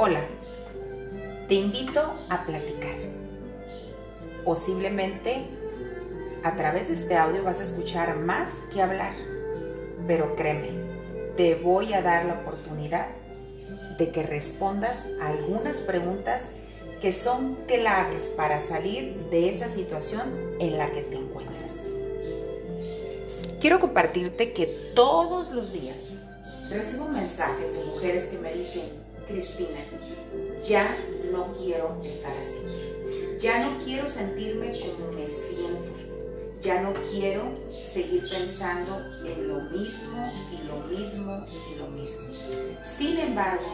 Hola, te invito a platicar. Posiblemente a través de este audio vas a escuchar más que hablar, pero créeme, te voy a dar la oportunidad de que respondas a algunas preguntas que son claves para salir de esa situación en la que te encuentras. Quiero compartirte que todos los días recibo mensajes de mujeres que me dicen, Cristina, ya no quiero estar así. Ya no quiero sentirme como me siento. Ya no quiero seguir pensando en lo mismo y lo mismo y lo mismo. Sin embargo,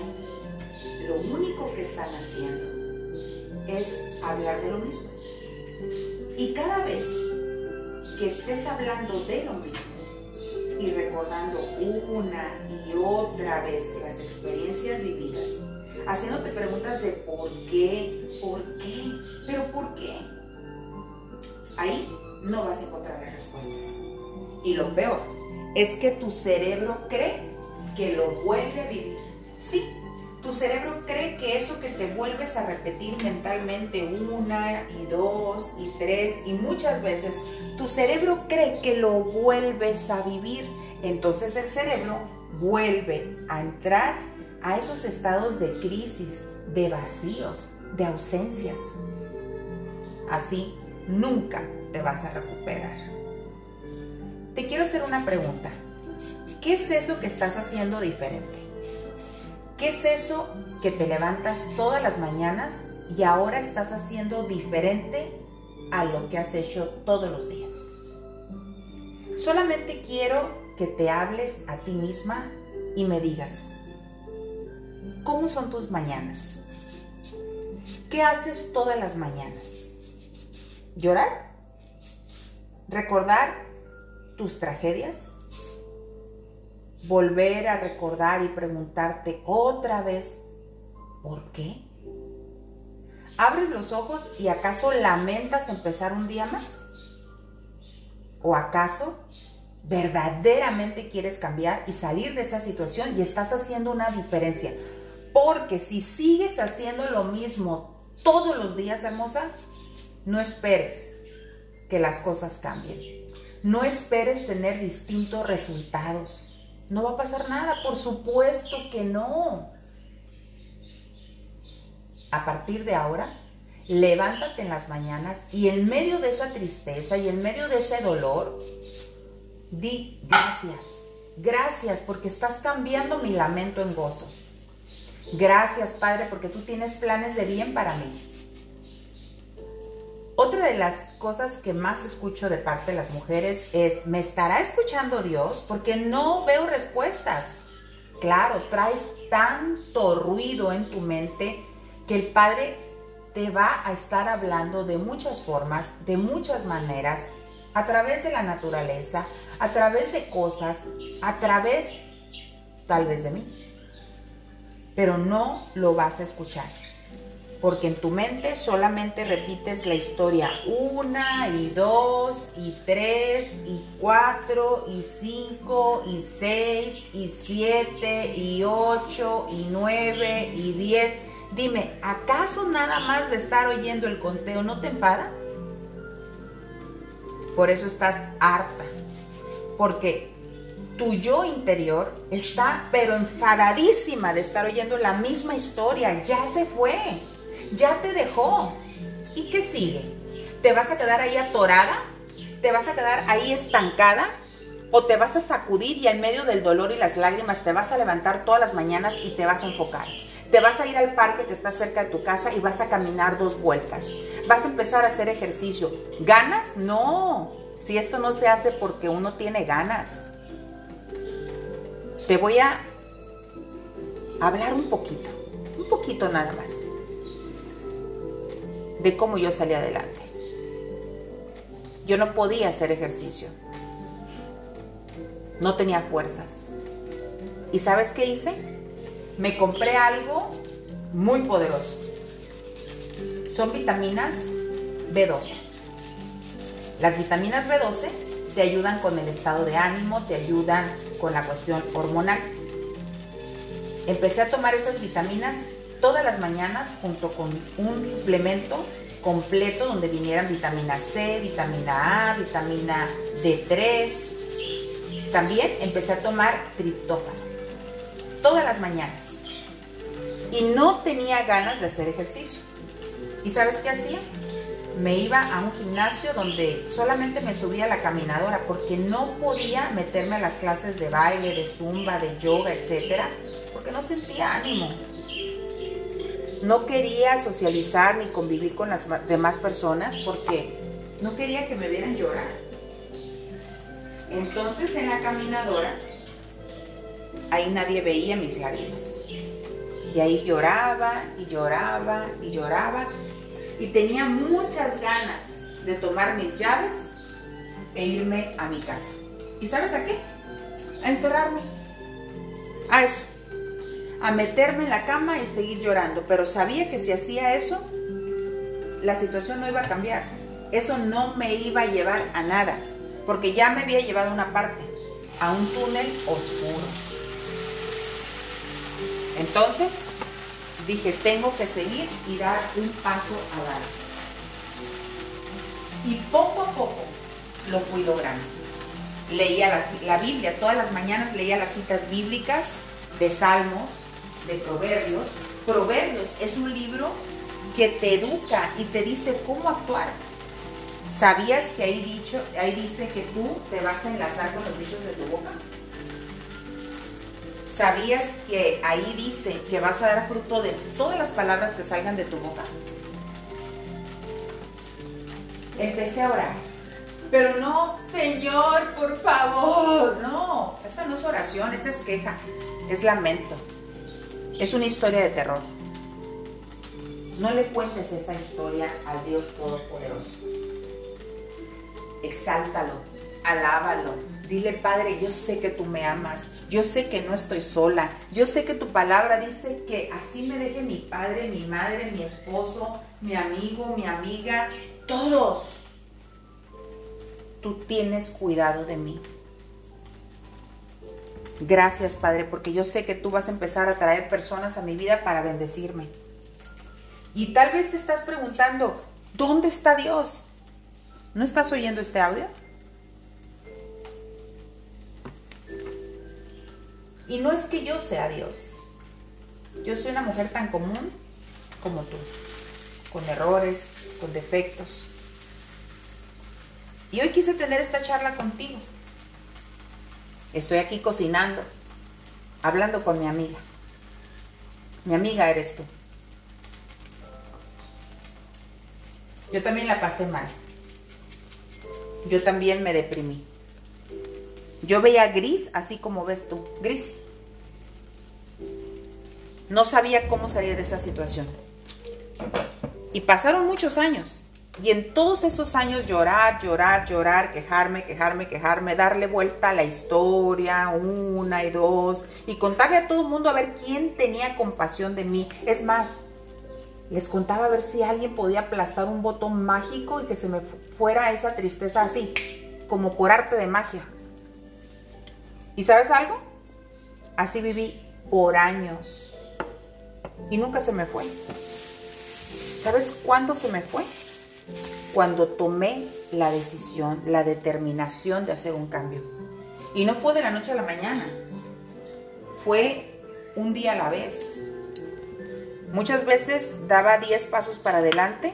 lo único que están haciendo es hablar de lo mismo. Y cada vez que estés hablando de lo mismo y recordando una y otra vez las experiencias vividas, haciéndote preguntas de por qué, por qué, pero por qué, ahí no vas a encontrar las respuestas. Y lo peor es que tu cerebro cree que lo vuelve a vivir. Sí, tu cerebro cree que eso que te vuelves a repetir mentalmente una y dos y tres y muchas veces, tu cerebro cree que lo vuelves a vivir. Entonces el cerebro vuelve a entrar a esos estados de crisis, de vacíos, de ausencias. Así nunca te vas a recuperar. Te quiero hacer una pregunta. ¿Qué es eso que estás haciendo diferente? ¿Qué es eso que te levantas todas las mañanas y ahora estás haciendo diferente a lo que has hecho todos los días? Solamente quiero que te hables a ti misma y me digas, ¿cómo son tus mañanas? ¿Qué haces todas las mañanas? ¿Llorar? ¿Recordar tus tragedias? volver a recordar y preguntarte otra vez, ¿por qué? ¿Abres los ojos y acaso lamentas empezar un día más? ¿O acaso verdaderamente quieres cambiar y salir de esa situación y estás haciendo una diferencia? Porque si sigues haciendo lo mismo todos los días, hermosa, no esperes que las cosas cambien. No esperes tener distintos resultados no va a pasar nada, por supuesto que no. A partir de ahora, levántate en las mañanas y en medio de esa tristeza y en medio de ese dolor, di gracias. Gracias porque estás cambiando mi lamento en gozo. Gracias, Padre, porque tú tienes planes de bien para mí. Otra de las cosas que más escucho de parte de las mujeres es, ¿me estará escuchando Dios? Porque no veo respuestas. Claro, traes tanto ruido en tu mente que el Padre te va a estar hablando de muchas formas, de muchas maneras, a través de la naturaleza, a través de cosas, a través tal vez de mí. Pero no lo vas a escuchar porque en tu mente solamente repites la historia una y dos y tres y cuatro y cinco y seis y siete y ocho y nueve y diez. Dime, ¿acaso nada más de estar oyendo el conteo no te enfada? Por eso estás harta, porque tu yo interior está pero enfadadísima de estar oyendo la misma historia, ya se fue ya te dejó. ¿Y qué sigue? ¿Te vas a quedar ahí atorada? ¿Te vas a quedar ahí estancada? ¿O te vas a sacudir y en medio del dolor y las lágrimas te vas a levantar todas las mañanas y te vas a enfocar? Te vas a ir al parque que está cerca de tu casa y vas a caminar dos vueltas. Vas a empezar a hacer ejercicio. ¿Ganas? No. Si esto no se hace porque uno tiene ganas. Te voy a hablar un poquito, un poquito nada más de cómo yo salí adelante. Yo no podía hacer ejercicio. No tenía fuerzas. ¿Y sabes qué hice? Me compré algo muy poderoso. Son vitaminas B12. Las vitaminas B12 te ayudan con el estado de ánimo, te ayudan con la cuestión hormonal. Empecé a tomar esas vitaminas todas las mañanas junto con un suplemento completo donde vinieran vitamina C, vitamina A, vitamina D3. También empecé a tomar triptófano todas las mañanas. Y no tenía ganas de hacer ejercicio. ¿Y sabes qué hacía? Me iba a un gimnasio donde solamente me subía a la caminadora porque no podía meterme a las clases de baile, de zumba, de yoga, etcétera, porque no sentía ánimo. No quería socializar ni convivir con las demás personas porque no quería que me vieran llorar. Entonces en la caminadora, ahí nadie veía mis lágrimas. Y ahí lloraba y lloraba y lloraba. Y tenía muchas ganas de tomar mis llaves e irme a mi casa. ¿Y sabes a qué? A encerrarme. A eso a meterme en la cama y seguir llorando, pero sabía que si hacía eso, la situación no iba a cambiar. Eso no me iba a llevar a nada, porque ya me había llevado una parte, a un túnel oscuro. Entonces dije, tengo que seguir y dar un paso a la. Y poco a poco lo fui logrando. Leía la Biblia, todas las mañanas leía las citas bíblicas de Salmos, de Proverbios. Proverbios es un libro que te educa y te dice cómo actuar. ¿Sabías que ahí, dicho, ahí dice que tú te vas a enlazar con los dichos de tu boca? ¿Sabías que ahí dice que vas a dar fruto de todas las palabras que salgan de tu boca? Empecé a orar. Pero no, Señor, por favor. No, esa no es oración, esa es queja, es lamento. Es una historia de terror. No le cuentes esa historia al Dios Todopoderoso. Exáltalo, alábalo. Dile, Padre, yo sé que tú me amas. Yo sé que no estoy sola. Yo sé que tu palabra dice que así me deje mi padre, mi madre, mi esposo, mi amigo, mi amiga, todos. Tú tienes cuidado de mí. Gracias, Padre, porque yo sé que tú vas a empezar a traer personas a mi vida para bendecirme. Y tal vez te estás preguntando, ¿dónde está Dios? ¿No estás oyendo este audio? Y no es que yo sea Dios. Yo soy una mujer tan común como tú, con errores, con defectos. Y hoy quise tener esta charla contigo Estoy aquí cocinando, hablando con mi amiga. Mi amiga eres tú. Yo también la pasé mal. Yo también me deprimí. Yo veía gris así como ves tú, gris. No sabía cómo salir de esa situación. Y pasaron muchos años. Y en todos esos años llorar, llorar, llorar, quejarme, quejarme, quejarme, darle vuelta a la historia, una y dos, y contarle a todo el mundo a ver quién tenía compasión de mí. Es más, les contaba a ver si alguien podía aplastar un botón mágico y que se me fuera esa tristeza así, como por arte de magia. ¿Y sabes algo? Así viví por años. Y nunca se me fue. ¿Sabes cuándo se me fue? cuando tomé la decisión, la determinación de hacer un cambio. Y no fue de la noche a la mañana, fue un día a la vez. Muchas veces daba 10 pasos para adelante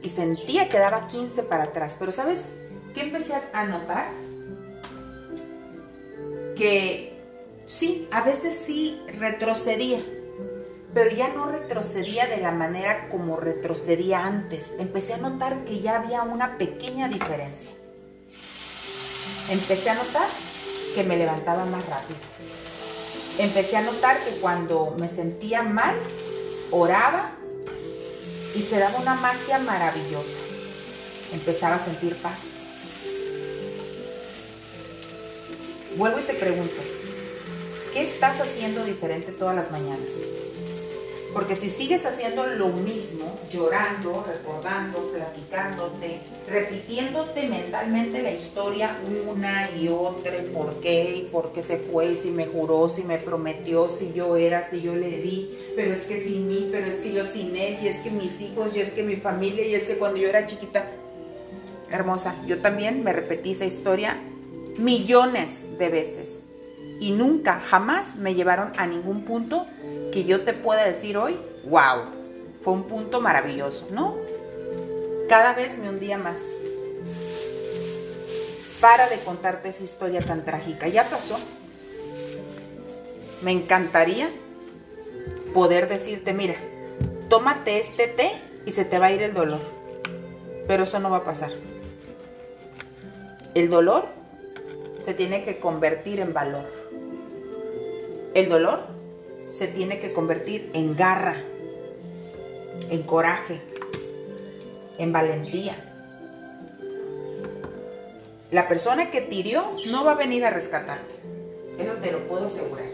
y sentía que daba 15 para atrás. Pero ¿sabes qué empecé a notar? Que sí, a veces sí retrocedía pero ya no retrocedía de la manera como retrocedía antes. Empecé a notar que ya había una pequeña diferencia. Empecé a notar que me levantaba más rápido. Empecé a notar que cuando me sentía mal, oraba y se daba una magia maravillosa. Empezaba a sentir paz. Vuelvo y te pregunto, ¿qué estás haciendo diferente todas las mañanas? Porque si sigues haciendo lo mismo, llorando, recordando, platicándote, repitiéndote mentalmente la historia una y otra, por qué, y por qué se fue, si me juró, si me prometió, si yo era, si yo le di, pero es que sin mí, pero es que yo sin él, y es que mis hijos, y es que mi familia, y es que cuando yo era chiquita, hermosa, yo también me repetí esa historia millones de veces y nunca, jamás me llevaron a ningún punto que yo te pueda decir hoy, wow, fue un punto maravilloso, ¿no? Cada vez me hundía más. Para de contarte esa historia tan trágica. Ya pasó. Me encantaría poder decirte, mira, tómate este té y se te va a ir el dolor. Pero eso no va a pasar. El dolor se tiene que convertir en valor. El dolor se tiene que convertir en garra, en coraje, en valentía. La persona que tirió no va a venir a rescatarte. Eso te lo puedo asegurar.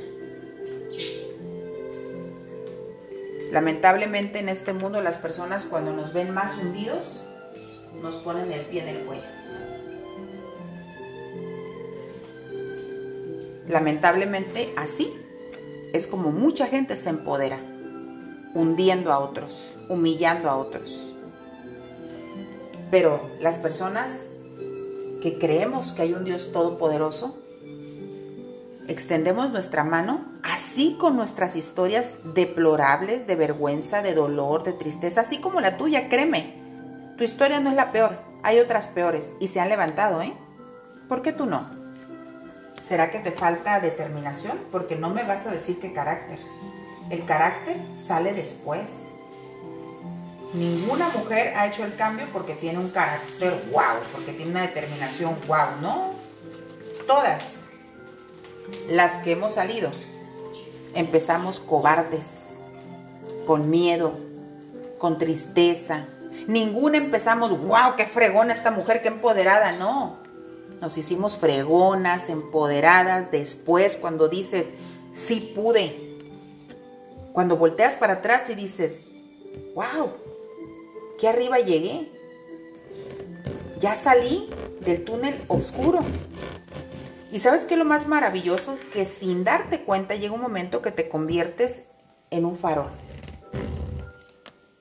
Lamentablemente en este mundo las personas cuando nos ven más hundidos nos ponen el pie en el cuello. Lamentablemente así es como mucha gente se empodera, hundiendo a otros, humillando a otros. Pero las personas que creemos que hay un Dios todopoderoso, extendemos nuestra mano así con nuestras historias deplorables, de vergüenza, de dolor, de tristeza, así como la tuya, créeme. Tu historia no es la peor, hay otras peores y se han levantado, ¿eh? ¿Por qué tú no? ¿Será que te falta determinación? Porque no me vas a decir qué carácter. El carácter sale después. Ninguna mujer ha hecho el cambio porque tiene un carácter wow, porque tiene una determinación wow, ¿no? Todas las que hemos salido empezamos cobardes, con miedo, con tristeza. Ninguna empezamos, wow, qué fregona esta mujer, qué empoderada, no nos hicimos fregonas, empoderadas, después cuando dices, sí pude. Cuando volteas para atrás y dices, wow, qué arriba llegué. Ya salí del túnel oscuro. Y sabes qué es lo más maravilloso? Que sin darte cuenta llega un momento que te conviertes en un farol.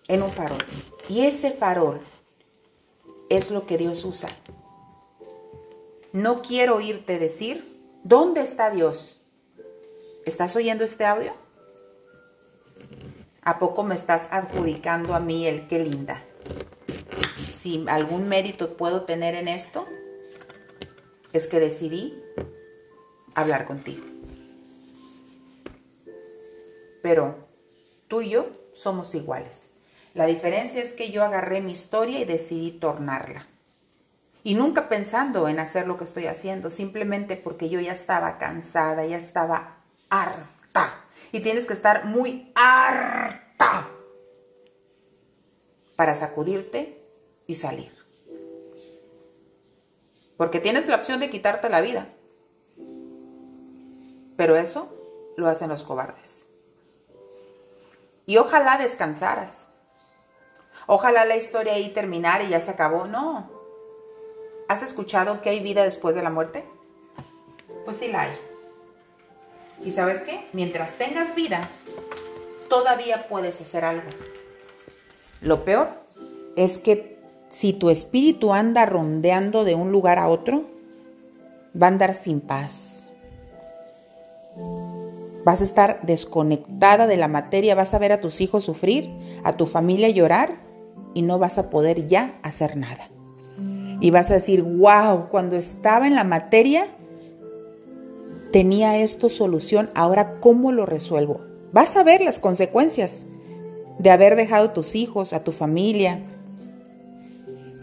En un farol. Y ese farol es lo que Dios usa no quiero oírte decir, ¿dónde está Dios? ¿Estás oyendo este audio? ¿A poco me estás adjudicando a mí el qué linda? Si algún mérito puedo tener en esto, es que decidí hablar contigo. Pero tú y yo somos iguales. La diferencia es que yo agarré mi historia y decidí tornarla y nunca pensando en hacer lo que estoy haciendo, simplemente porque yo ya estaba cansada, ya estaba harta. Y tienes que estar muy harta para sacudirte y salir. Porque tienes la opción de quitarte la vida. Pero eso lo hacen los cobardes. Y ojalá descansaras. Ojalá la historia ahí terminara y ya se acabó. No, ¿Has escuchado que hay vida después de la muerte? Pues sí la hay. ¿Y sabes qué? Mientras tengas vida, todavía puedes hacer algo. Lo peor es que si tu espíritu anda rondeando de un lugar a otro, va a andar sin paz. Vas a estar desconectada de la materia, vas a ver a tus hijos sufrir, a tu familia llorar y no vas a poder ya hacer nada y vas a decir, wow, cuando estaba en la materia tenía esto solución, ahora ¿cómo lo resuelvo? Vas a ver las consecuencias de haber dejado a tus hijos, a tu familia,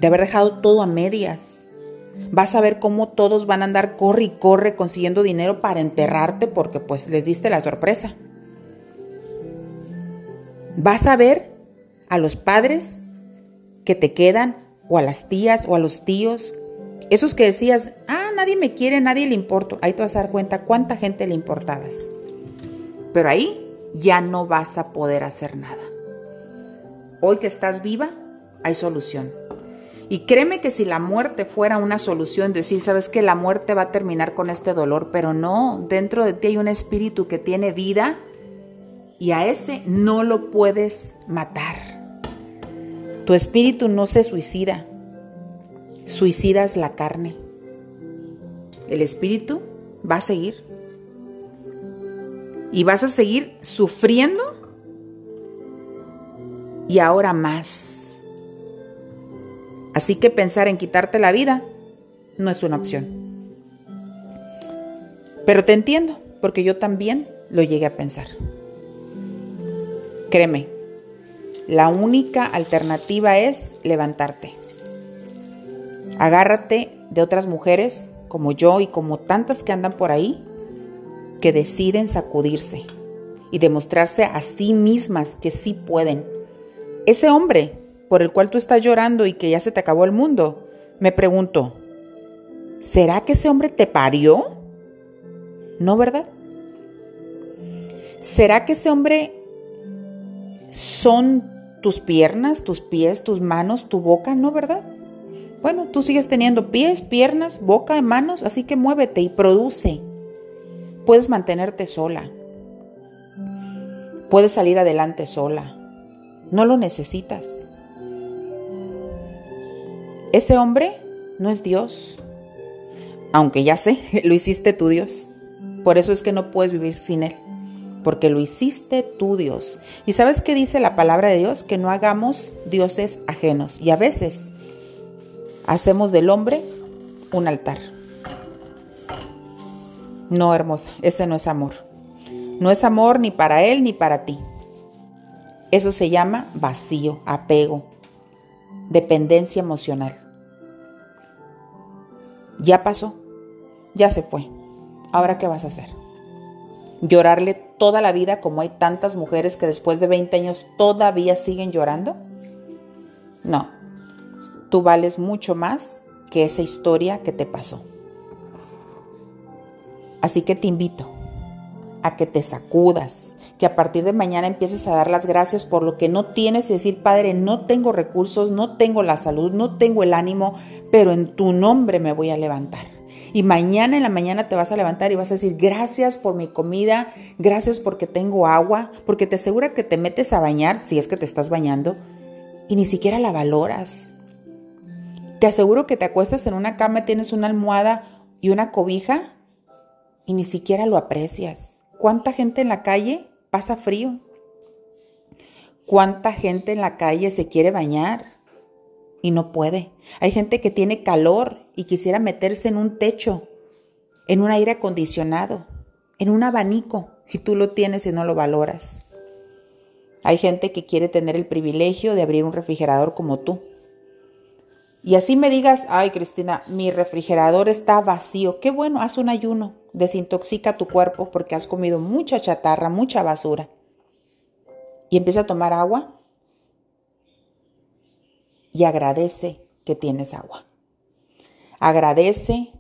de haber dejado todo a medias. Vas a ver cómo todos van a andar corre y corre consiguiendo dinero para enterrarte porque pues les diste la sorpresa. Vas a ver a los padres que te quedan o a las tías o a los tíos, esos que decías, ah, nadie me quiere, nadie le importa, ahí te vas a dar cuenta cuánta gente le importabas. Pero ahí ya no vas a poder hacer nada. Hoy que estás viva, hay solución. Y créeme que si la muerte fuera una solución, decir, sabes que la muerte va a terminar con este dolor, pero no, dentro de ti hay un espíritu que tiene vida y a ese no lo puedes matar. Tu espíritu no se suicida, suicidas la carne. El espíritu va a seguir. Y vas a seguir sufriendo y ahora más. Así que pensar en quitarte la vida no es una opción. Pero te entiendo, porque yo también lo llegué a pensar. Créeme, la única alternativa es levantarte. Agárrate de otras mujeres como yo y como tantas que andan por ahí que deciden sacudirse y demostrarse a sí mismas que sí pueden. Ese hombre por el cual tú estás llorando y que ya se te acabó el mundo, me pregunto, ¿será que ese hombre te parió? ¿No, verdad? ¿Será que ese hombre son tus piernas, tus pies, tus manos, tu boca? ¿No, verdad? Bueno, tú sigues teniendo pies, piernas, boca, manos, así que muévete y produce. Puedes mantenerte sola. Puedes salir adelante sola. No lo necesitas. Ese hombre no es Dios. Aunque ya sé, lo hiciste tú Dios. Por eso es que no puedes vivir sin Él. Porque lo hiciste tú Dios. ¿Y sabes qué dice la palabra de Dios? Que no hagamos dioses ajenos. Y a veces hacemos del hombre un altar. No, hermosa, ese no es amor. No es amor ni para Él ni para ti. Eso se llama vacío, apego, dependencia emocional. Ya pasó, ya se fue. Ahora, ¿qué vas a hacer? ¿Llorarle toda la vida como hay tantas mujeres que después de 20 años todavía siguen llorando? No, tú vales mucho más que esa historia que te pasó. Así que te invito a que te sacudas, que a partir de mañana empieces a dar las gracias por lo que no tienes y decir, Padre, no tengo recursos, no tengo la salud, no tengo el ánimo, pero en tu nombre me voy a levantar. Y mañana en la mañana te vas a levantar y vas a decir, gracias por mi comida, gracias porque tengo agua, porque te asegura que te metes a bañar, si es que te estás bañando, y ni siquiera la valoras. Te aseguro que te acuestas en una cama, tienes una almohada y una cobija y ni siquiera lo aprecias. ¿Cuánta gente en la calle pasa frío. ¿Cuánta gente en la calle se quiere bañar y no puede? Hay gente que tiene calor y quisiera meterse en un techo, en un aire acondicionado, en un abanico, y tú lo tienes y no lo valoras. Hay gente que quiere tener el privilegio de abrir un refrigerador como tú. Y así me digas, ay Cristina, mi refrigerador está vacío. Qué bueno, haz un ayuno desintoxica tu cuerpo porque has comido mucha chatarra, mucha basura. Y empieza a tomar agua y agradece que tienes agua. Agradece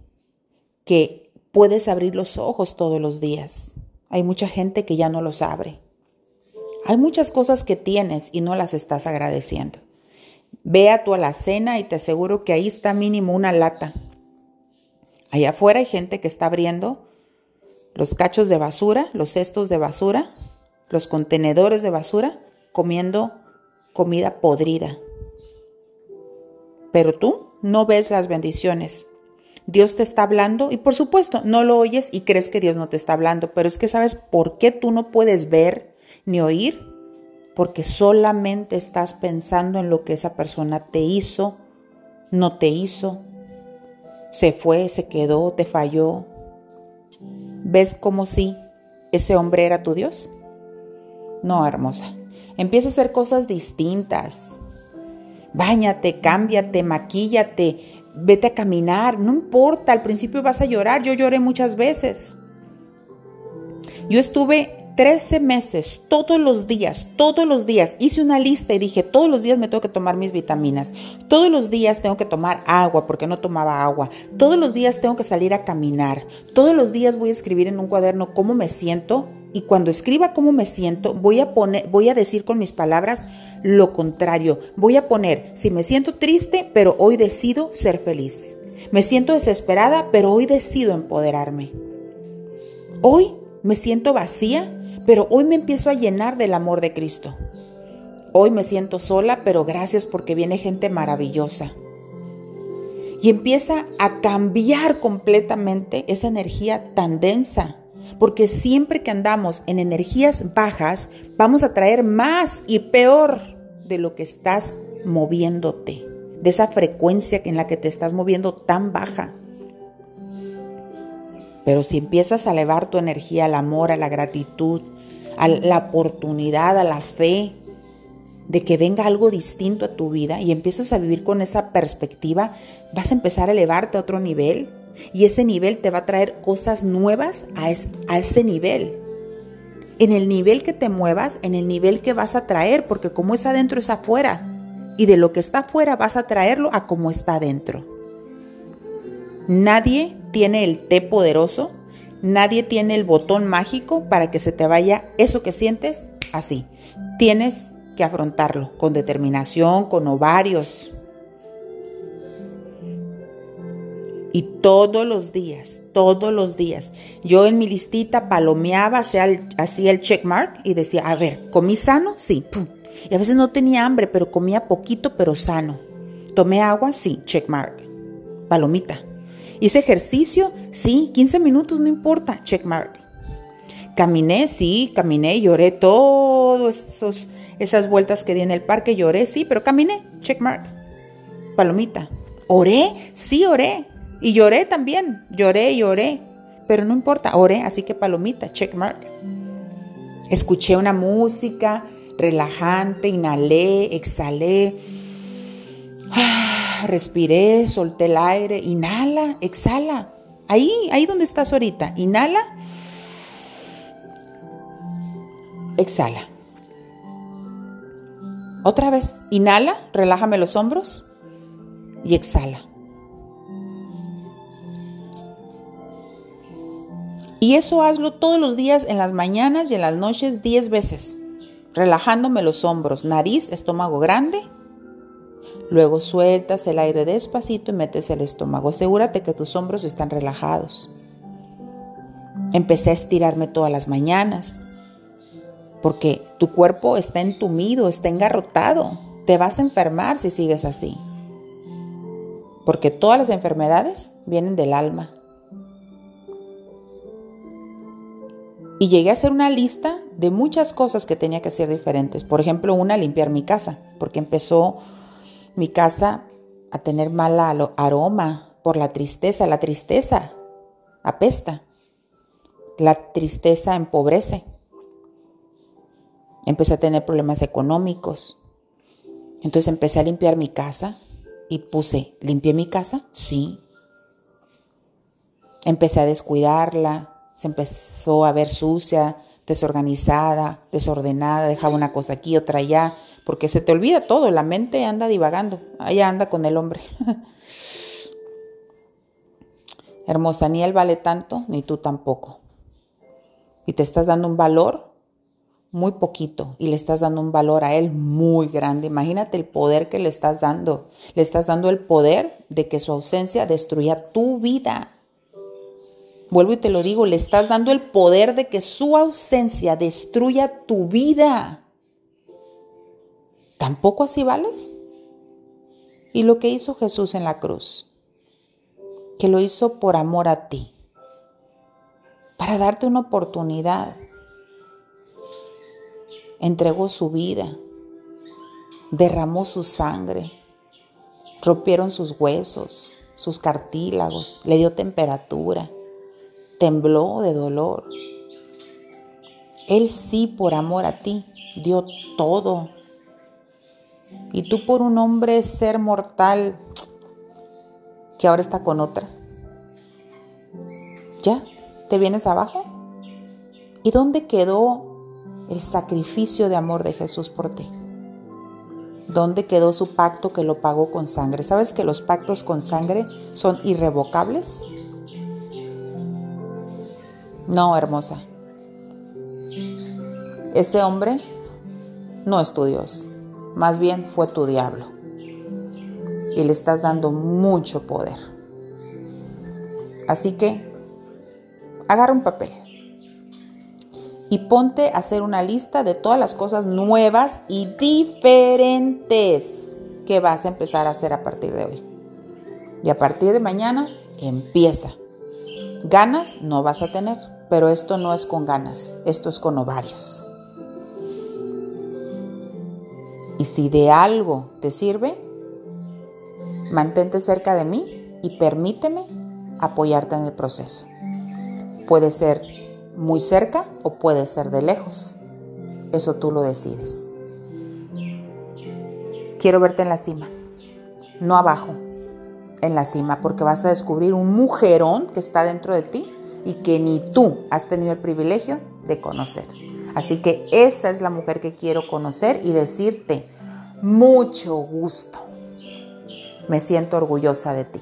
que puedes abrir los ojos todos los días. Hay mucha gente que ya no los abre. Hay muchas cosas que tienes y no las estás agradeciendo. Ve a tu alacena y te aseguro que ahí está mínimo una lata Allá afuera hay gente que está abriendo los cachos de basura, los cestos de basura, los contenedores de basura, comiendo comida podrida. Pero tú no ves las bendiciones. Dios te está hablando y por supuesto no lo oyes y crees que Dios no te está hablando, pero es que sabes por qué tú no puedes ver ni oír, porque solamente estás pensando en lo que esa persona te hizo, no te hizo, se fue, se quedó, te falló. ¿Ves como si ese hombre era tu Dios? No, hermosa. Empieza a hacer cosas distintas. Báñate, cámbiate, maquíllate, vete a caminar, no importa, al principio vas a llorar, yo lloré muchas veces. Yo estuve 13 meses, todos los días, todos los días, hice una lista y dije, todos los días me tengo que tomar mis vitaminas, todos los días tengo que tomar agua porque no tomaba agua, todos los días tengo que salir a caminar, todos los días voy a escribir en un cuaderno cómo me siento y cuando escriba cómo me siento, voy a poner, voy a decir con mis palabras lo contrario. Voy a poner, si me siento triste, pero hoy decido ser feliz. Me siento desesperada, pero hoy decido empoderarme. Hoy me siento vacía, pero hoy me empiezo a llenar del amor de Cristo. Hoy me siento sola, pero gracias porque viene gente maravillosa. Y empieza a cambiar completamente esa energía tan densa. Porque siempre que andamos en energías bajas, vamos a traer más y peor de lo que estás moviéndote, de esa frecuencia en la que te estás moviendo tan baja. Pero si empiezas a elevar tu energía al amor, a la gratitud, a la oportunidad, a la fe de que venga algo distinto a tu vida y empiezas a vivir con esa perspectiva, vas a empezar a elevarte a otro nivel y ese nivel te va a traer cosas nuevas a, ese nivel. En el nivel que te muevas, en el nivel que vas a traer, porque como es adentro es afuera. Y de lo que está afuera vas a traerlo a como está adentro. Nadie tiene el té poderoso, nadie tiene el botón mágico para que se te vaya eso que sientes así. Tienes que afrontarlo con determinación, con ovarios. Y todos los días, todos los días, yo en mi listita palomeaba, hacía el, hacía el check mark y decía, a ver, ¿comí sano? Sí. Y a veces no tenía hambre, pero comía poquito, pero sano. ¿Tomé agua? Sí, check mark. Palomita. ¿Hice ejercicio? Sí, 15 minutos, no importa, check mark. Caminé, sí, caminé, lloré todas esas vueltas que di en el parque, lloré, sí, pero caminé, check mark. Palomita. ¿Oré? Sí, oré. Y lloré también, lloré y lloré. Pero no importa, oré, así que palomita, check mark. Escuché una música relajante, inhalé, exhalé. Ah, respiré, solté el aire, inhala, exhala. Ahí, ahí donde estás ahorita, inhala, exhala. Otra vez, inhala, relájame los hombros y exhala. Y eso hazlo todos los días en las mañanas y en las noches 10 veces, relajándome los hombros, nariz, estómago grande. Luego sueltas el aire despacito y metes el estómago. Asegúrate que tus hombros están relajados. Empecé a estirarme todas las mañanas porque tu cuerpo está entumido, está engarrotado. Te vas a enfermar si sigues así. Porque todas las enfermedades vienen del alma. Y llegué a hacer una lista de muchas cosas que tenía que hacer diferentes. Por ejemplo, una, limpiar mi casa, porque empezó mi casa a tener mal aroma por la tristeza. La tristeza apesta. La tristeza empobrece empecé a tener problemas económicos. Entonces empecé a limpiar mi casa y puse, ¿limpié mi casa? Sí. Empecé a descuidarla, se empezó a ver sucia, desorganizada, desordenada, dejaba una cosa aquí, otra allá, porque se te olvida todo, la mente anda divagando, allá anda con el hombre. Hermosa, ni él vale tanto, ni tú tampoco. Y te estás dando un valor muy poquito y le estás dando un valor a él muy grande. Imagínate el poder que le estás dando. Le estás dando el poder de que su ausencia destruya tu vida. Vuelvo y te lo digo, le estás dando el poder de que su ausencia destruya tu vida. ¿Tampoco así vales? Y lo que hizo Jesús en la cruz, que lo hizo por amor a ti, para darte una oportunidad entregó su vida, derramó su sangre, rompieron sus huesos, sus cartílagos, le dio temperatura, tembló de dolor. Él sí, por amor a ti, dio todo. Y tú por un hombre ser mortal que ahora está con otra. ¿Ya? ¿Te vienes abajo? ¿Y dónde quedó el sacrificio de amor de Jesús por ti? ¿Dónde quedó su pacto que lo pagó con sangre? ¿Sabes que los pactos con sangre son irrevocables? No, hermosa. ese hombre no es tu Dios, más bien fue tu diablo. Y le estás dando mucho poder. Así que agarra un papel y ponte a hacer una lista de todas las cosas nuevas y diferentes que vas a empezar a hacer a partir de hoy. Y a partir de mañana empieza. Ganas no vas a tener, pero esto no es con ganas, esto es con ovarios. Y si de algo te sirve, mantente cerca de mí y permíteme apoyarte en el proceso. Puede ser muy cerca o puede ser de lejos. Eso tú lo decides. Quiero verte en la cima, no abajo, en la cima, porque vas a descubrir un mujerón que está dentro de ti y que ni tú has tenido el privilegio de conocer. Así que esa es la mujer que quiero conocer y decirte mucho gusto. Me siento orgullosa de ti.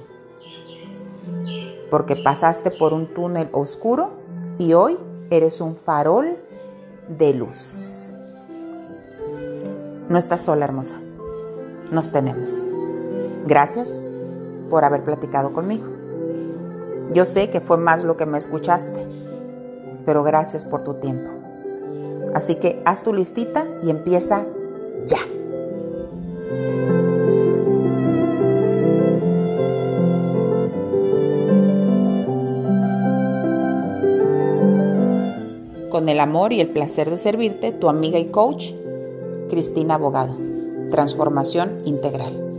Porque pasaste por un túnel oscuro y hoy eres un farol de luz. No estás sola, hermosa. Nos tenemos. Gracias por haber platicado conmigo. Yo sé que fue más lo que me escuchaste, pero gracias por tu tiempo. Así que haz tu listita y empieza ya. Con el amor y el placer de servirte, tu amiga y coach, Cristina Abogado. Transformación integral.